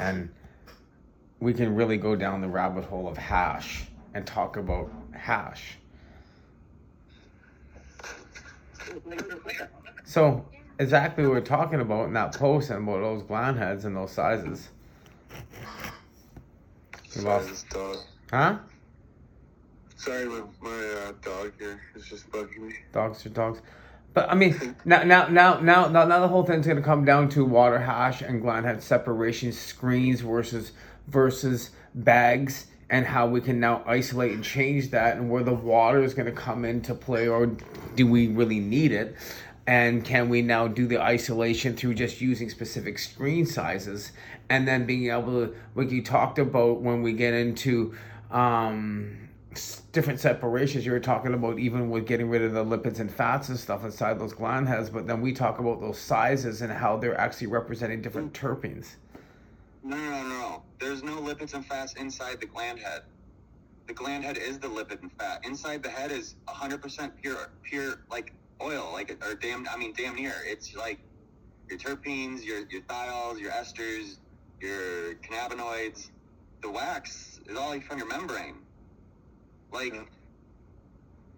and we can really go down the rabbit hole of hash and talk about hash. So exactly what we're talking about in that post and about those gland heads and those sizes. You lost- dog. Huh? Sorry, my, my uh, dog here is just bugging me. Dogs are dogs. But I mean, now, now, now, now, now, now the whole thing's gonna come down to water hash and gland head separation screens versus versus bags and how we can now isolate and change that and where the water is gonna come into play or do we really need it? And can we now do the isolation through just using specific screen sizes and then being able to, like you talked about when we get into um, different separations, you were talking about even with getting rid of the lipids and fats and stuff inside those gland heads, but then we talk about those sizes and how they're actually representing different mm. terpenes. No, no, no, no. There's no lipids and fats inside the gland head. The gland head is the lipid and fat. Inside the head is 100% pure, pure like oil, like or damn, I mean damn near. It's like your terpenes, your your thiols, your esters, your cannabinoids. The wax is all from your membrane. Like Yeah.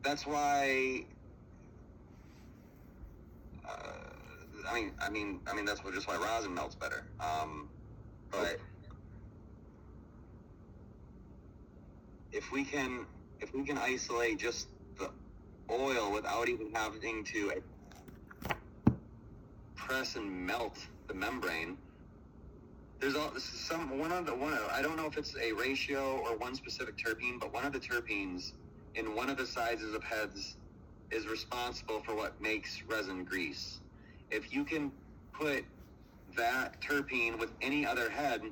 that's why. Uh, I mean, I mean, I mean that's what, just why rosin melts better. Um, but if we can, if we can isolate just the oil without even having to press and melt the membrane, there's all some one of the one. Of, I don't know if it's a ratio or one specific terpene, but one of the terpenes in one of the sizes of heads is responsible for what makes resin grease. If you can put that terpene with any other head,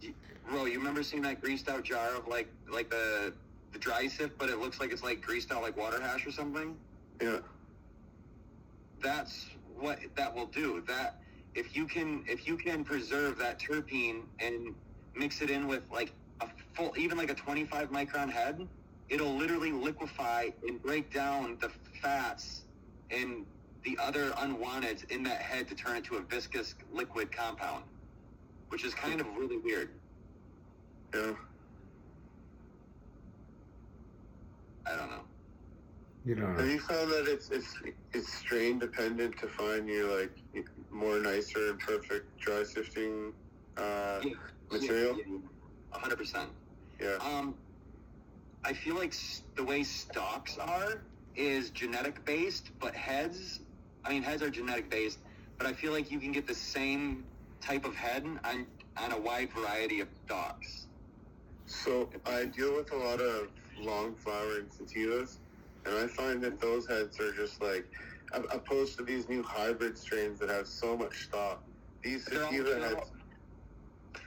you- Ro, you remember seeing that greased out jar of like like the the dry sift, but it looks like it's like greased out like water hash or something? Yeah. that's what that will do. That if you can if you can preserve that terpene and mix it in with like a full even like a 25 micron head, it'll literally liquefy and break down the fats and the other unwanted in that head to turn it to a viscous liquid compound, which is kind of really weird. Yeah. I don't know. You don't Have you found that it's it's it's strain dependent to find you like more nicer and perfect dry sifting uh, material? A hundred percent. Yeah. Um, I feel like the way stocks are is genetic based, but heads, I mean, heads are genetic based, but I feel like you can get the same type of head on, on a wide variety of stocks. So I deal with a lot of long flowering sativas, and I find that those heads are just like, opposed to these new hybrid strains that have so much stock. These sativa they're all- heads.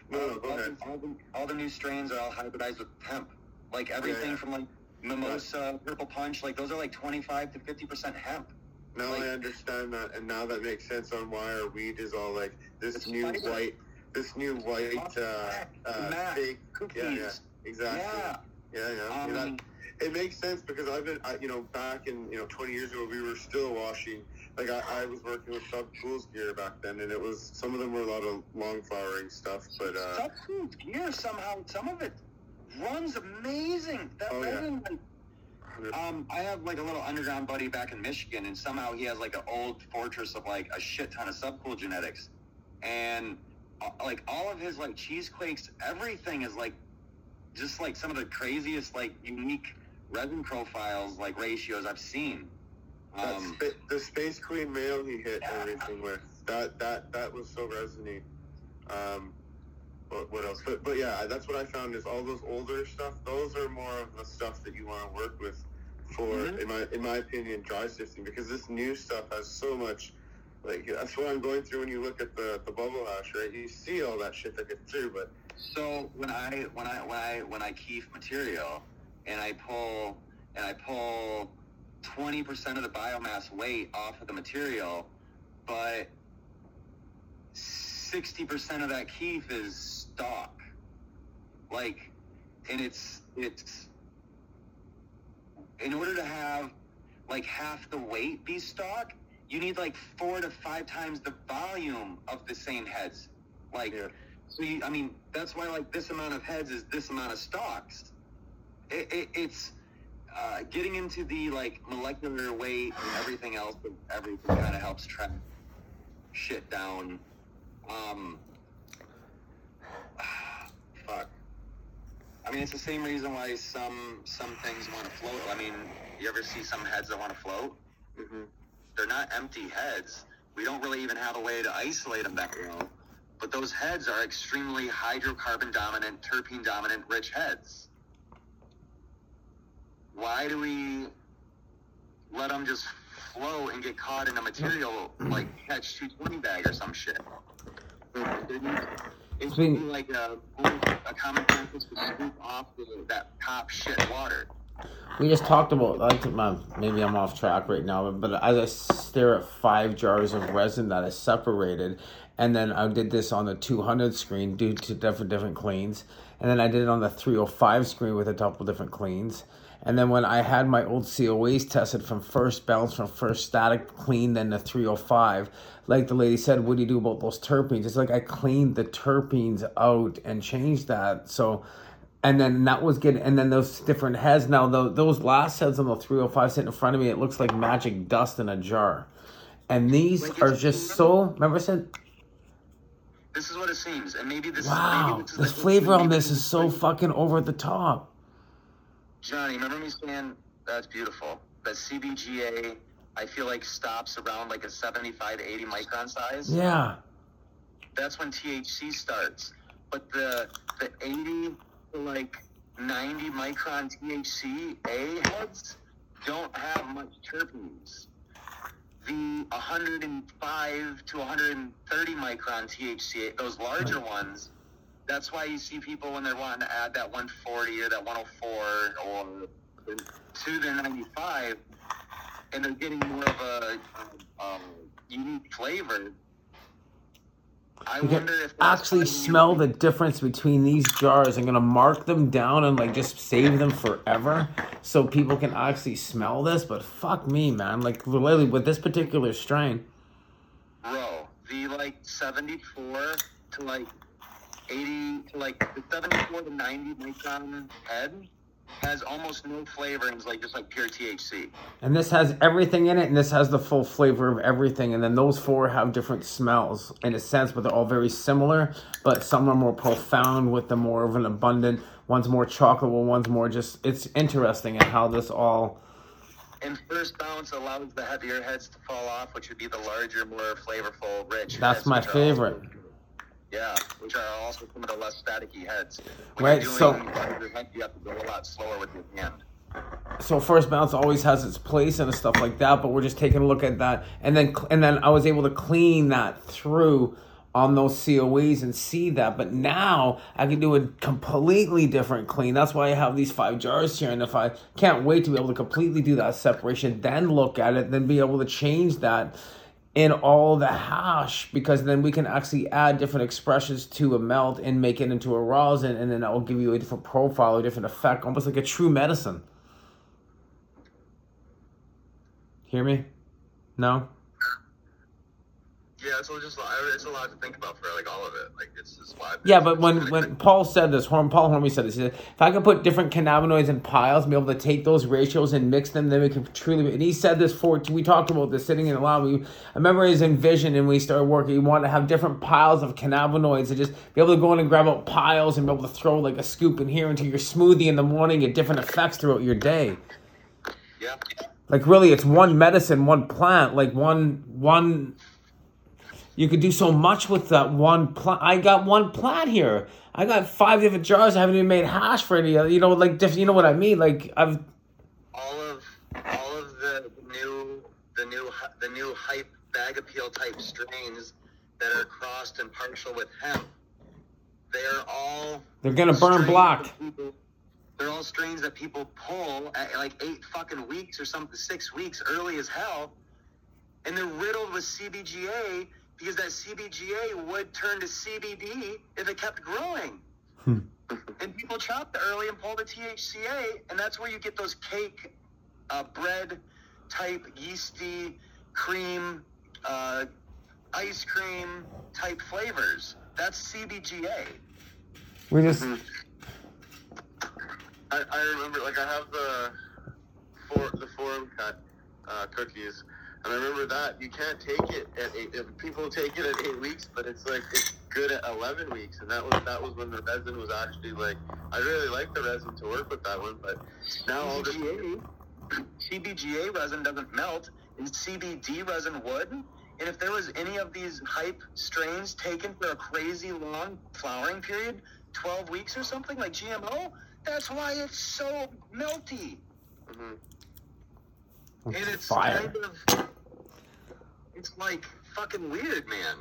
No, no, go all, ahead. The, all, the, all the new strains are all hybridized with hemp. Like everything yeah. from like mimosa, purple punch, like those are like 25 to 50% hemp. Now like- I understand that, and now that makes sense on why our weed is all like this new fiber. white, this new white, uh, uh, fake. cookies. Yeah, yeah, exactly. Yeah. Yeah, yeah. Um, it makes sense because I've been, I, you know, back in, you know, 20 years ago, we were still washing. Like I, I was working with Sub Cool's gear back then, and it was some of them were a lot of long flowering stuff, but uh, Subcool's gear somehow, some of it runs amazing. That Oh, yeah. resin, like, um, I have like a little underground buddy back in Michigan, and somehow he has like an old fortress of like a shit ton of subcool genetics, and uh, like all of his like cheese quakes, everything is like just like some of the craziest like unique resin profiles like ratios I've seen. Um, spa- the Space Queen male he hit Yeah. everything with that that that was so resiny. Um, what, what else? But but yeah, that's what I found is all those older stuff. Those are more of the stuff that you want to work with for, Mhm. in my in my opinion, dry sifting because this new stuff has so much. Like that's what I'm going through when you look at the the bubble hash, right? You see all that shit that gets through, but So when I when I when I when I keef material and I pull and I pull twenty percent of the biomass weight off of the material, but sixty percent of that keef is stock. Like and it's it's in order to have like half the weight be stock, you need like four to five times the volume of the same heads. Like yeah, So you, I mean, that's why like this amount of heads is this amount of stalks. It, it, it's uh, getting into the like molecular weight and everything else. But everything kind of helps track shit down. Um, fuck. I mean, it's the same reason why some some things want to float. I mean, you ever see some heads that want to float? Mm-hmm. They're not empty heads. We don't really even have a way to isolate them that well. But those heads are extremely hydrocarbon dominant, terpene dominant, rich heads. Why do we let them just float and get caught in a material like catch 220 bag or some shit? It should be like a, a common practice to scoop off the, that top shit water. We just talked about like maybe I'm off track right now, but, but as I stare at five jars of resin that is separated, and then I did this on the 200 screen due to different different cleans, and then I did it on the 305 screen with a couple different cleans, and then when I had my old COAs tested from first bounce from first static clean, then the 305, like the lady said, what do you do about those terpenes? It's like I cleaned the terpenes out and changed that, so and then that was getting and then those different heads now the, those last heads on the 305 sitting in front of me it looks like magic dust in a jar and these are just so remember I said This is what it seems, and maybe this. wow maybe this is the flavor on this is so fucking over the top Johnny, remember me saying that's beautiful. That CBGA, I feel like stops around like a 75 to 80 micron size. yeah That's when THC starts. But the the 80 to like 90 micron THC A heads don't have much terpenes. The 105 to 130 micron THC, those larger ones, that's why you see people when they're wanting to add that 140 or that 104 or to their 95, and they're getting more of a, um, unique flavor. I you can wonder if actually smell the difference between these jars i'm gonna mark them down and like just save them forever so people can actually smell this but fuck me man like literally with this particular strain Bro, the like 74 to like 80 to like the 74 to 90 micron head has almost no flavor and is like just like pure THC. And this has everything in it, and this has the full flavor of everything. And then those four have different smells in a sense, but they're all very similar. But some are more profound with the more of an abundant. One's more chocolate, well, one's more just. It's interesting and how this all. And first bounce allows the heavier heads to fall off, which would be the larger, more flavorful, rich. That's my favorite. Yeah, which are also some of the less staticky heads. When Right, you're so- doing head, you have to go a lot slower with your hand. So first bounce always has its place and stuff like that, but we're just taking a look at that, and then and then I was able to clean that through on those COAs and see that. But now I can do a completely different clean. That's why I have these five jars here, and if I can't wait to be able to completely do that separation, then look at it, then be able to change that in all the hash because then we can actually add different expressions to a melt and make it into a rosin and then that will give you a different profile a different effect almost like a true medicine. Hear me? No Yeah, it's just it's a lot to think about for like all of it. Like it's just why. yeah but when when paul said this Horn, paul hormy said this he said if i could put different cannabinoids in piles and be able to take those ratios and mix them then we can truly and he said this for we talked about this sitting in the lab we, i remember his envision and we started working he wanted to have different piles of cannabinoids and just be able to go in and grab out piles and be able to throw like a scoop in here into your smoothie in the morning get different effects throughout your day Yeah. like really it's one medicine one plant like one one you could do so much with that one plant i got one plant here i got five different jars i haven't even made hash for any other you know like different you know what i mean like i've all of all of the new the new the new hype bag appeal type strains that are crossed and partial with hemp. They are all they're gonna burn black people- They're all strains that people pull at like eight fucking weeks or something, six weeks early as hell, and they're riddled with CBGA because that CBGA would turn to CBD if it kept growing. Hmm. and people chop the early and pull the THCA, and that's where you get those cake, uh, bread type yeasty cream, uh, ice cream type flavors. That's CBGA. We just Mhm. I, I remember, like, I have the for the forum cut uh, cookies, and I remember that you can't take it at eight. People take it at eight weeks, but it's like it's good at eleven weeks, and that was that was when the resin was actually like I really like the resin to work with that one, but now all the CBGA, resin doesn't melt, and CBD resin would. And if there was any of these hype strains taken for a crazy long flowering period, 12 weeks or something like GMO, that's why it's so melty. Mhm. And it's fire. kind of, it's like fucking weird, man.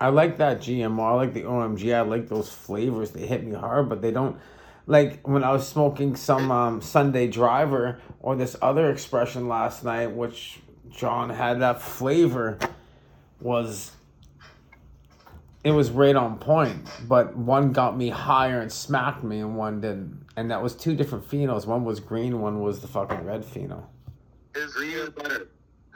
I like that GMO. I like the OMG. I like those flavors. They hit me hard, but they don't. Like when I was smoking some um, Sunday Driver or this other expression last night, which John had that flavor, was it was right on point. But one got me higher and smacked me, and one didn't. And that was two different phenos. One was green, one was the fucking red pheno. his Green better.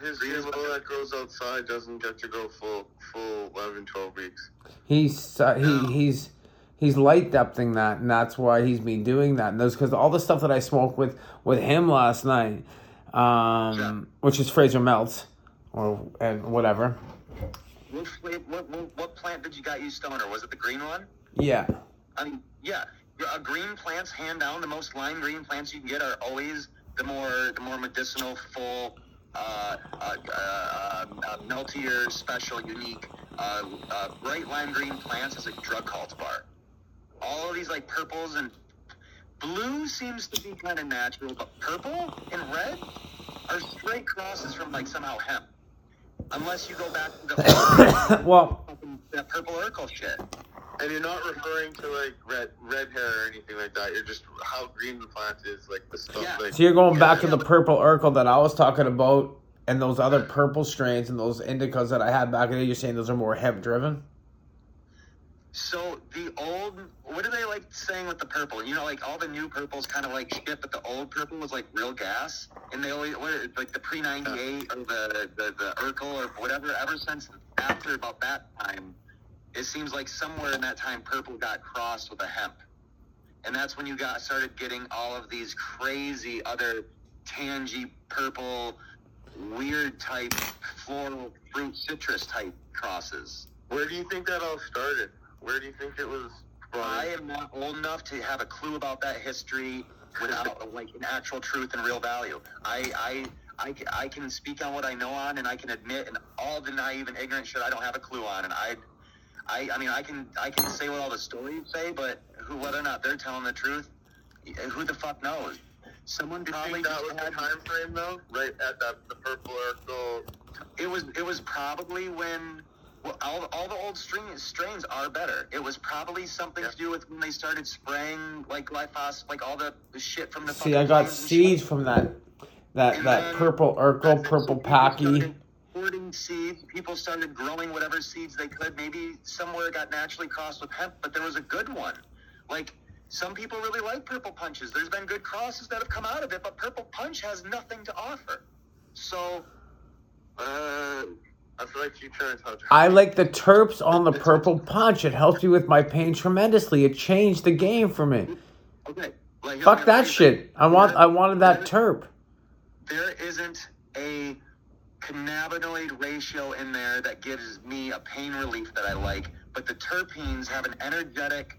His Green is that grows outside doesn't get to go full full 11, 12 weeks. He's uh, he he's he's light depthing that, and that's why he's been doing that. And those because all the stuff that I smoked with with him last night, um, Yeah. which is Fraser Melts or and whatever. What, what, what, what plant did you got you stoner? Was it the green one? Yeah, I mean, yeah, uh, green plants, hand down, the most lime green plants you can get are always the more the more medicinal, full, uh, uh, uh, uh, meltier, special, unique. Uh, uh, bright lime green plants is a drug cultivar. All of these like purples and blue seems to be kind of natural, but purple and red are straight crosses from like somehow hemp. Unless you go back to the well, that purple Urkel shit. And you're not referring to like red red hair or anything like that. You're just how green the plant is, like the stuff. Yeah. Like, so you're going back to the purple Urkel that I was talking about, and those other purple strains and those indicas that I had back in the day. You're saying those are more hemp driven. So the old, what are they like saying with the purple? You know, like all the new purples kind of like shit, but the old purple was like real gas, and they always what, like the pre ninety eight or the, the the Urkel or whatever. Ever since after about that time, it seems like somewhere in that time, purple got crossed with a hemp, and that's when you got started getting all of these crazy other tangy purple, weird type floral fruit citrus type crosses. where do you think that all started? Where do you think it was I am not old enough to have a clue about that history without like an actual truth and real value. I, I, I, I can speak on what I know on, and I can admit, and all the naive and ignorant shit I don't have a clue on. And I, I, I mean, I can, I can say what all the stories say, but who, whether or not they're telling the truth, who the fuck knows? Someone Do you probably think that just was the time frame though? Right at that the purple Urkel. It was it was probably when well, all, all the old strains strains are better. It was probably something to do with when they started spraying like glyphosate, like all the, the shit from the. See, I got seeds from that that And that then- purple Urkel, purple people Packy. Hoarding seeds. People started growing whatever seeds they could. Maybe somewhere got naturally crossed with hemp, but there was a good one. Like some people really like purple punches. There's been good crosses that have come out of it, but purple punch has nothing to offer. So, uh, I feel like you trying to touch. I like the terps on the purple punch. It helped me with my pain tremendously. It changed the game for me. okay. Like, Fuck that shit. I want I wanted that terp. there isn't a cannabinoid ratio in there that gives me a pain relief that I like, but the terpenes have an energetic,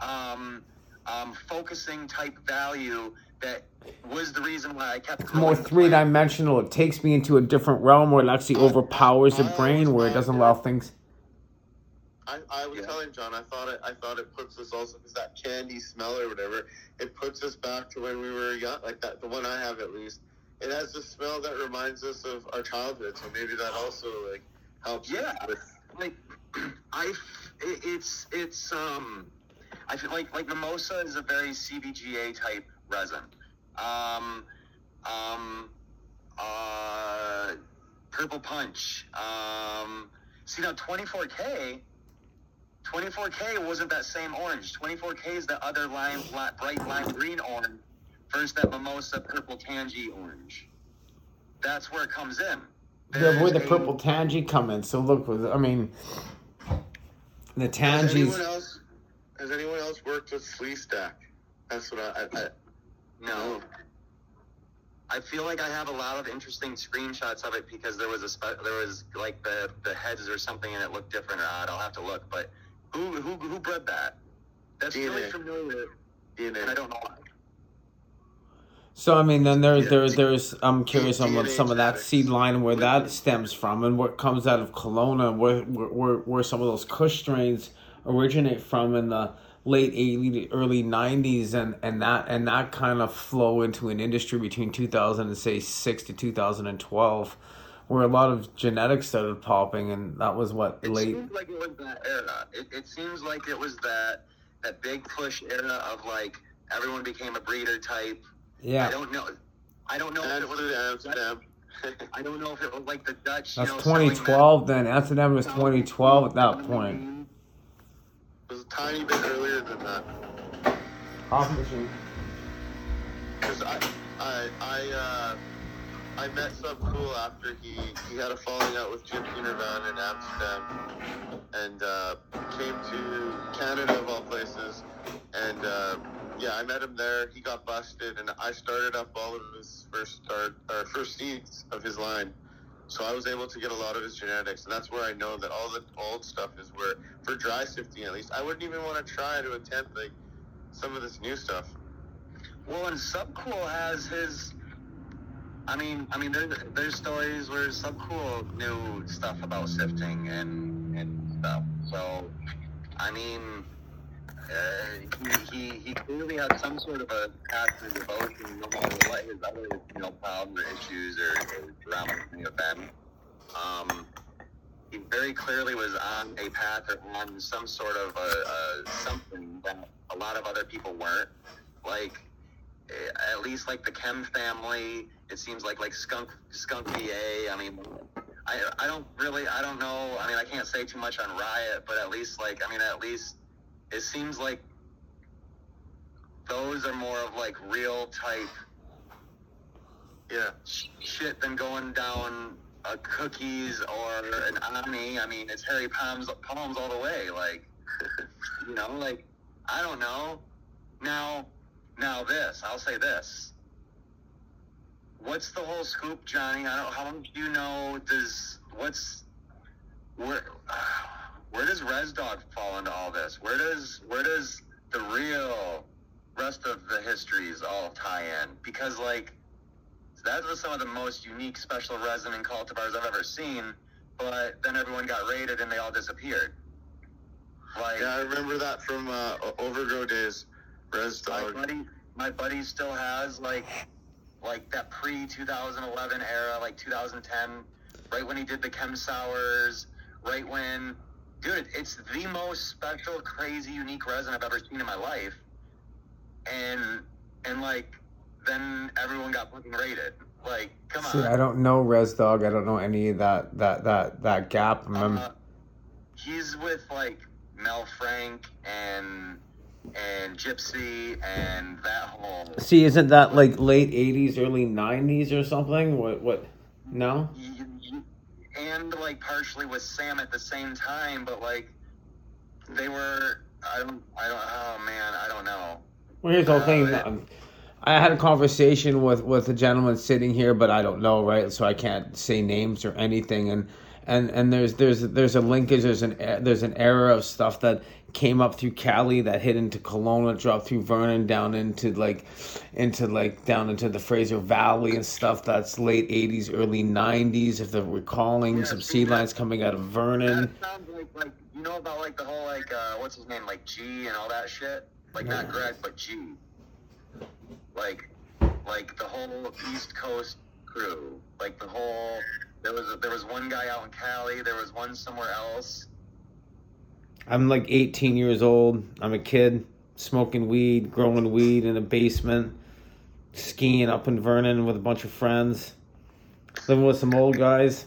um, um, focusing type value that was the reason why I kept growing More three dimensional. It takes me into a different realm where it actually overpowers the brain, where it doesn't allow things. I, I was Yeah. telling John, I thought it. I thought it puts us also because that candy smell or whatever. It puts us back to when we were young, like that. The one I have at least. It has a smell that reminds us of our childhood. So maybe that also like helps. Yeah. With, like I, it's it's um, I feel like like mimosa is a very CBGA type resin. Um, um, uh, purple punch. Um, see now 24k. 24k wasn't that same orange. 24k is the other lime, bright lime green orange versus that mimosa purple tangy orange. That's where it comes in. the, where the purple tangy come in. So look, I mean, the Has tangies. anyone? Has anyone else worked with Flea Stack? That's what I. I, I No. I feel like I have a lot of interesting screenshots of it because there was a spe- there was like the the heads or something and it looked different or odd. I'll have to look. But who who who bred that? That's really DNA. familiar, and I don't know why. So I mean, then there's Yeah. there there's I'm curious on what some of that seed line where that stems from and what comes out of Kelowna, where where where, where some of those Kush strains originate from in the late 80s early 90s and and that and that kind of flow into an industry between 2000 and say 6 to 2012 where a lot of genetics started popping and that was what It late seems like it was that era. It, it seems like it was that that big push era of like everyone became a breeder type. I yeah don't know. I don't know if it was. Amsterdam, Amsterdam. I don't know if it was like the Dutch. that's you know, 2012 then Amsterdam was 2012 at that point It was a tiny bit earlier than that. coffee machine Because I, I, I, uh, I met Subcool after he, he had a falling out with Jim Van in Amsterdam and uh, came to Canada of all places. And uh, yeah, I met him there. He got busted, and I started up all of his first start or first seeds of his line. So I was able to get a lot of his genetics, and that's where I know that all the old stuff is where for dry sifting at least. I wouldn't even want to try to attempt like some of this new stuff. Well, and Subcool has his. I mean, I mean, there, there's stories where Subcool knew stuff about sifting and and stuff. So, I mean, he, he clearly had some sort of a path to devotion, no matter what his other you know problems or issues or, or dramas may have been. Um, he very clearly was on a path or on some sort of a, a something that a lot of other people weren't. Like eh, at least like the Chem family, it seems like like Skunk Skunk VA. I mean, I I don't really I don't know. I mean, I can't say too much on Riot, but at least like I mean, at least it seems like those are more of like real type Yeah. shit than going down a cookies or an Ani. I mean, it's Harry Palms palms all the way. Like, you know, like I don't know. Now, now this, I'll say this. What's the whole scoop, Johnny? I don't. How long do you know? Does what's where? Uh, Where does Res Dog fall into all this? Where does where does the real rest of the histories all tie in? Because like that was some of the most unique special resin and cultivars I've ever seen. But then everyone got raided and they all disappeared. Like Yeah, I remember that from uh, Overgrow days. Res Dog. my buddy, my buddy still has like like that pre 2011 era, like 2010, right when he did the Chem Sours, right when, dude, it's the most special, crazy, unique resin I've ever seen in my life, and and like then everyone got fucking raided. Like, come See, on. I don't know Res Dog. I don't know any of that that that that gap. Remember, Uh, he's with like Mel Frank and and Gypsy and that whole. see, isn't that like late '80s, early '90s or something? What? What? No. And like partially with Sam at the same time, but like they were. I don't. I don't. Oh man, I don't know. Well, here's the whole thing. Uh, um, I had a conversation with with a gentleman sitting here, but I don't know, right? So I can't say names or anything. And and and there's there's there's a linkage. There's an there's an era of stuff that came up through Cali that hit into Kelowna, dropped through Vernon, down into like into like down into the Fraser Valley and stuff. That's late '80s, early '90s. If they're recalling Yeah, some see, seed lines coming out of Vernon. Sounds like like you know about like the whole like uh, what's his name like G and all that shit. Like not Greg, but G. Like like the whole East Coast crew. Like the whole. There was a, there was one guy out in Cali. There was one somewhere else. I'm like 18 years old. I'm a kid smoking weed, growing weed in a basement, skiing up in Vernon with a bunch of friends, living with some old guys.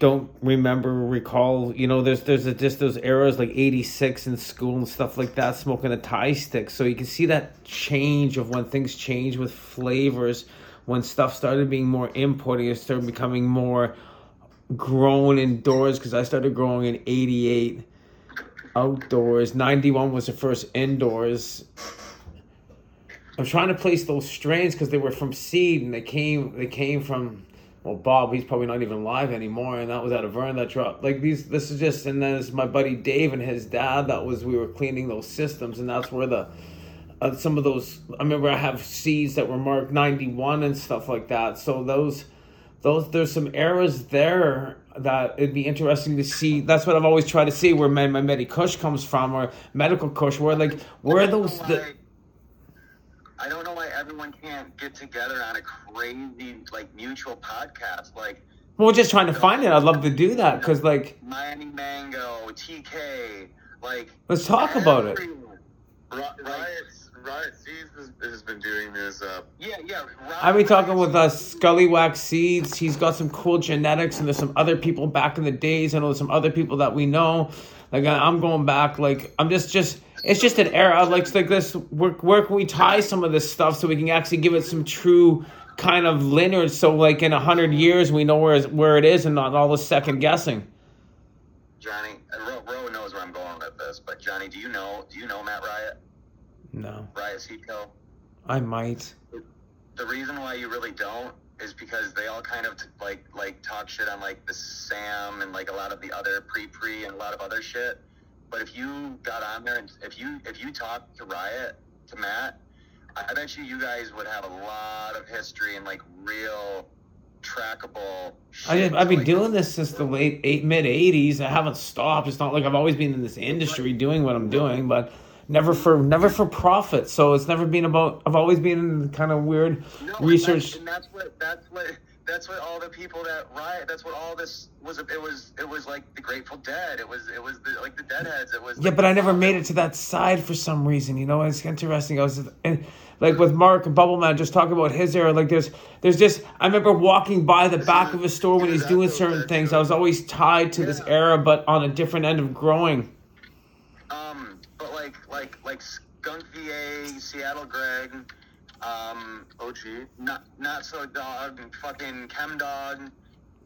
Don't remember, recall. You know, there's there's a, just those eras like '86 in school and stuff like that, smoking a tie stick. So you can see that change of when things change with flavors, when stuff started being more imported, it started becoming more grown indoors because I started growing in 88 outdoors. 91 was the first indoors. I'm trying to place those strains because they were from seed and they came they came from well Bob he's probably not even alive anymore and that was out of Vern that dropped like these this is just and then it's my buddy Dave and his dad that was we were cleaning those systems and that's where the uh, some of those I remember I have seeds that were marked 91 and stuff like that so those those there's some eras there that it'd be interesting to see. That's what I've always tried to see where my, my Medi Kush comes from or medical Kush. Where like where are those the I don't know why everyone can't get together on a crazy like mutual podcast like we're just trying to find it. I'd love to do that because like Miami Mango, TK, like let's talk about it. Riot, Riot Seeds has, has been doing this. Uh, Yeah, yeah. I've been talking with uh, Scully Wax Seeds. He's got some cool genetics, and there's some other people back in the days. I know some other people that we know. Like I- I'm going back. Like I'm just, just it's just an era. Like it's like this. Where, where can we tie some of this stuff so we can actually give it some true kind of lineage? So like in a hundred years, we know where where it is, and not all the second guessing. Johnny, Ro, Ro knows where I'm going with this, but Johnny, do you know? Do you know Matt Riot? No, Riot Seedco? I might. The reason why you really don't is because they all kind of like like talk shit on like the Sam and like a lot of the other pre pre and a lot of other shit. But if you got on there and if you if you talk to Riot to Matt, I bet you you guys would have a lot of history and like real trackable. Shit I I've been doing this since the late eight mid '80s. I haven't stopped. It's not like I've always been in this industry doing what I'm doing, but never for never for profit. So it's never been about. I've always been in kind of weird No, and research. that's, and that's what that's what that's what all the people that riot. That's what all this was. It was it was like the Grateful Dead. It was it was the, like the Deadheads. It was Yeah, but I never made it to that side for some reason. You know, it's interesting. I was and like with Mark and Bubbleman just talking about his era. Like there's there's just I remember walking by the back of a store when he's doing certain things. I was always tied to this era, but on a different end of growing. Like like like Skunk VA, Seattle Greg, um, OG. not not so dog, fucking Chem Dog.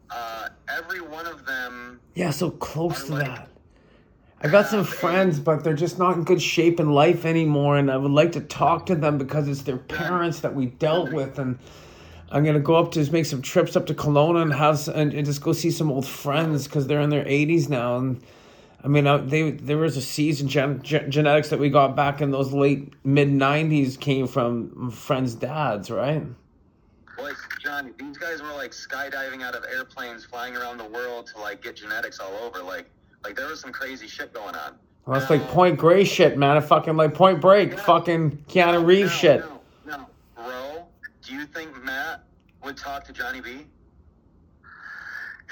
Uh, every one of them. Yeah, so close to like- that. I got some friends, but they're just not in good shape in life anymore, and I would like to talk to them because it's their parents that we dealt with, and I'm gonna go up to just make some trips up to Kelowna and have and, and just go see some old friends because they're in their 80s now, and I mean, I, they there was a season gen, gen, genetics that we got back in those late mid 90s came from friends' dads, right? Like Johnny, these guys were like skydiving out of airplanes, flying around the world to like get genetics all over. Like, like there was some crazy shit going on. Well, that's like Point Grey shit, man. I fucking like Point Break, fucking Keanu Reeves no, shit. No, no, bro. Do you think Matt would talk to Johnny B?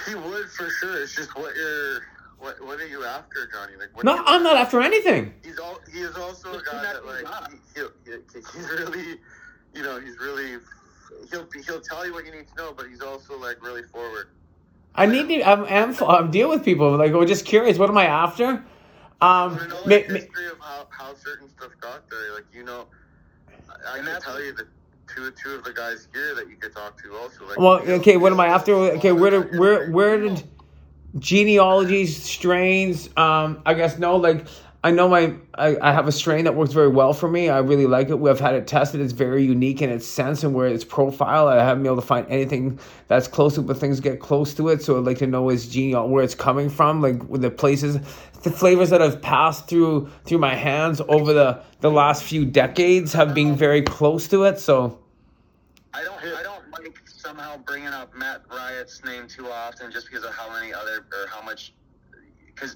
He would for sure. It's just what you're. What What are you after, Johnny? Like, what No, you- I'm not after anything. He's all. He is also a guy that like. He, he'll, he, he's really, you know, he's really. He'll he'll tell you what you need to know, but he's also like really forward. I need to. I'm, I'm, I'm deal with people. Like, we're just curious. What am I after? Um, You know, ma- like, ma- history of how, how certain stuff got there. Like you know, I, I can that's- tell you the two two of the guys here that you could talk to also. Like, well, okay. What am I after? Okay, lot where of did where where did genealogies, strains? Um, I guess no. Like, I know my I, I have a strain that works very well for me. I really like it. We've had it tested. It's very unique in its sense and where its profile. I haven't been able to find anything that's close to it, but things get close to it. So I'd like to know its genealogy, where it's coming from, like with the places, the flavors that have passed through through my hands over the the last few decades have been very close to it. So I don't. I don't somehow bringing up Matt Riot's name too often, just because of how many other or how much, because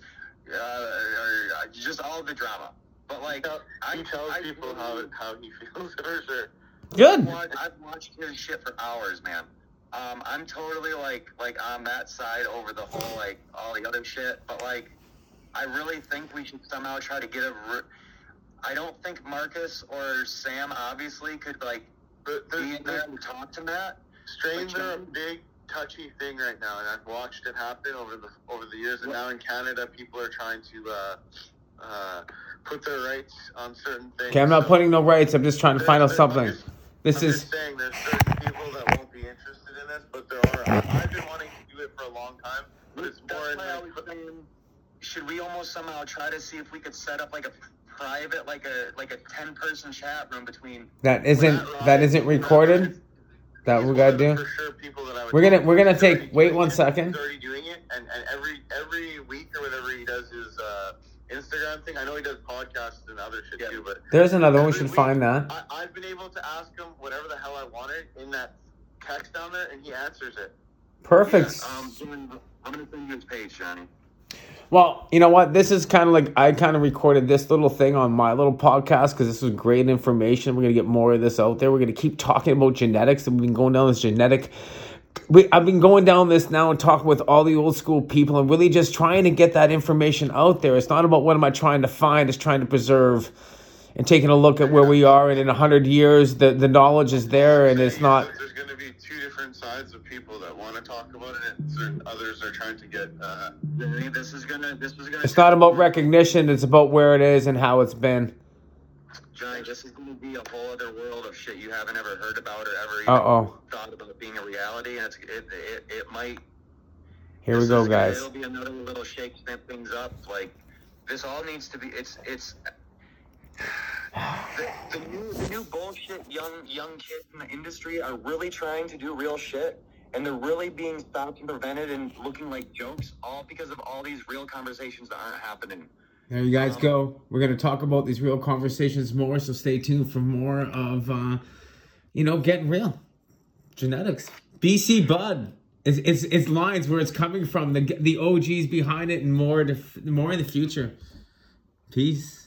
uh, or, uh, just all the drama. But like, I, He tells I, people how how he feels for sure. good. I've, I've watched his shit for hours, man. Um, I'm totally like like on that side over the whole like all the other shit, but like I really think we should somehow try to get a. Re- I don't think Marcus or Sam obviously could like But be the, in there and talk to Matt. Strains are a big touchy thing right now, and I've watched it happen over the over the years. And now in Canada, people are trying to uh, uh, put their rights on certain things. Okay, I'm not putting no rights. I'm just trying to find out something. there's- This I'm is just saying there's certain people that won't be interested in this, but there are. I, I've been wanting to do it for a long time, but it's more That's in why I like, was saying, should we almost somehow try to see if we could set up like a private, like a like a ten person chat room between that isn't that isn't recorded. That we got to do. Sure people that I would we're gonna talk we're gonna take. Wait doing one it. second. He's already doing it, and, and every every week or whatever he does his uh, Instagram thing. I know he does podcasts and other shit Yeah. too, but There's another one. We should week, find that. I, I've been able to ask him whatever the hell I wanted in that text down there, and he answers it. Perfect. Um, I'm gonna send you his page, Johnny. Well, you know what? This is kind of like I kind of recorded this little thing on my little podcast because this was great information. We're gonna get more of this out there. We're gonna keep talking about genetics, and we've been going down this genetic. We, I've been going down this now and talking with all the old school people and really just trying to get that information out there. It's not about what am I trying to find; it's trying to preserve and taking a look at where we are. And in a hundred years, the the knowledge is there, and it's not. There's going to be two different sides of people that want to talk about it, and certain others are trying to get. Uh, This is gonna. This is gonna. It's not about recognition; it's about where it is and how it's been. Johnny, this is gonna be a whole other world of shit you haven't ever heard about or ever even Uh oh. thought about being a reality, and it's it it, it might. Here we go, is gonna- guys. It'll be another little shake, snip things up. Like this all needs to be. It's it's. The, the new the new bullshit young young kids in the industry are really trying to do real shit, and they're really being stopped and prevented and looking like jokes, all because of all these real conversations that aren't happening. There you guys go. We're gonna talk about these real conversations more, so stay tuned for more of uh, you know, getting real. Genetics. BC Bud. It's, it's it's lines where it's coming from, the the OGs behind it and more to, more in the future. Peace.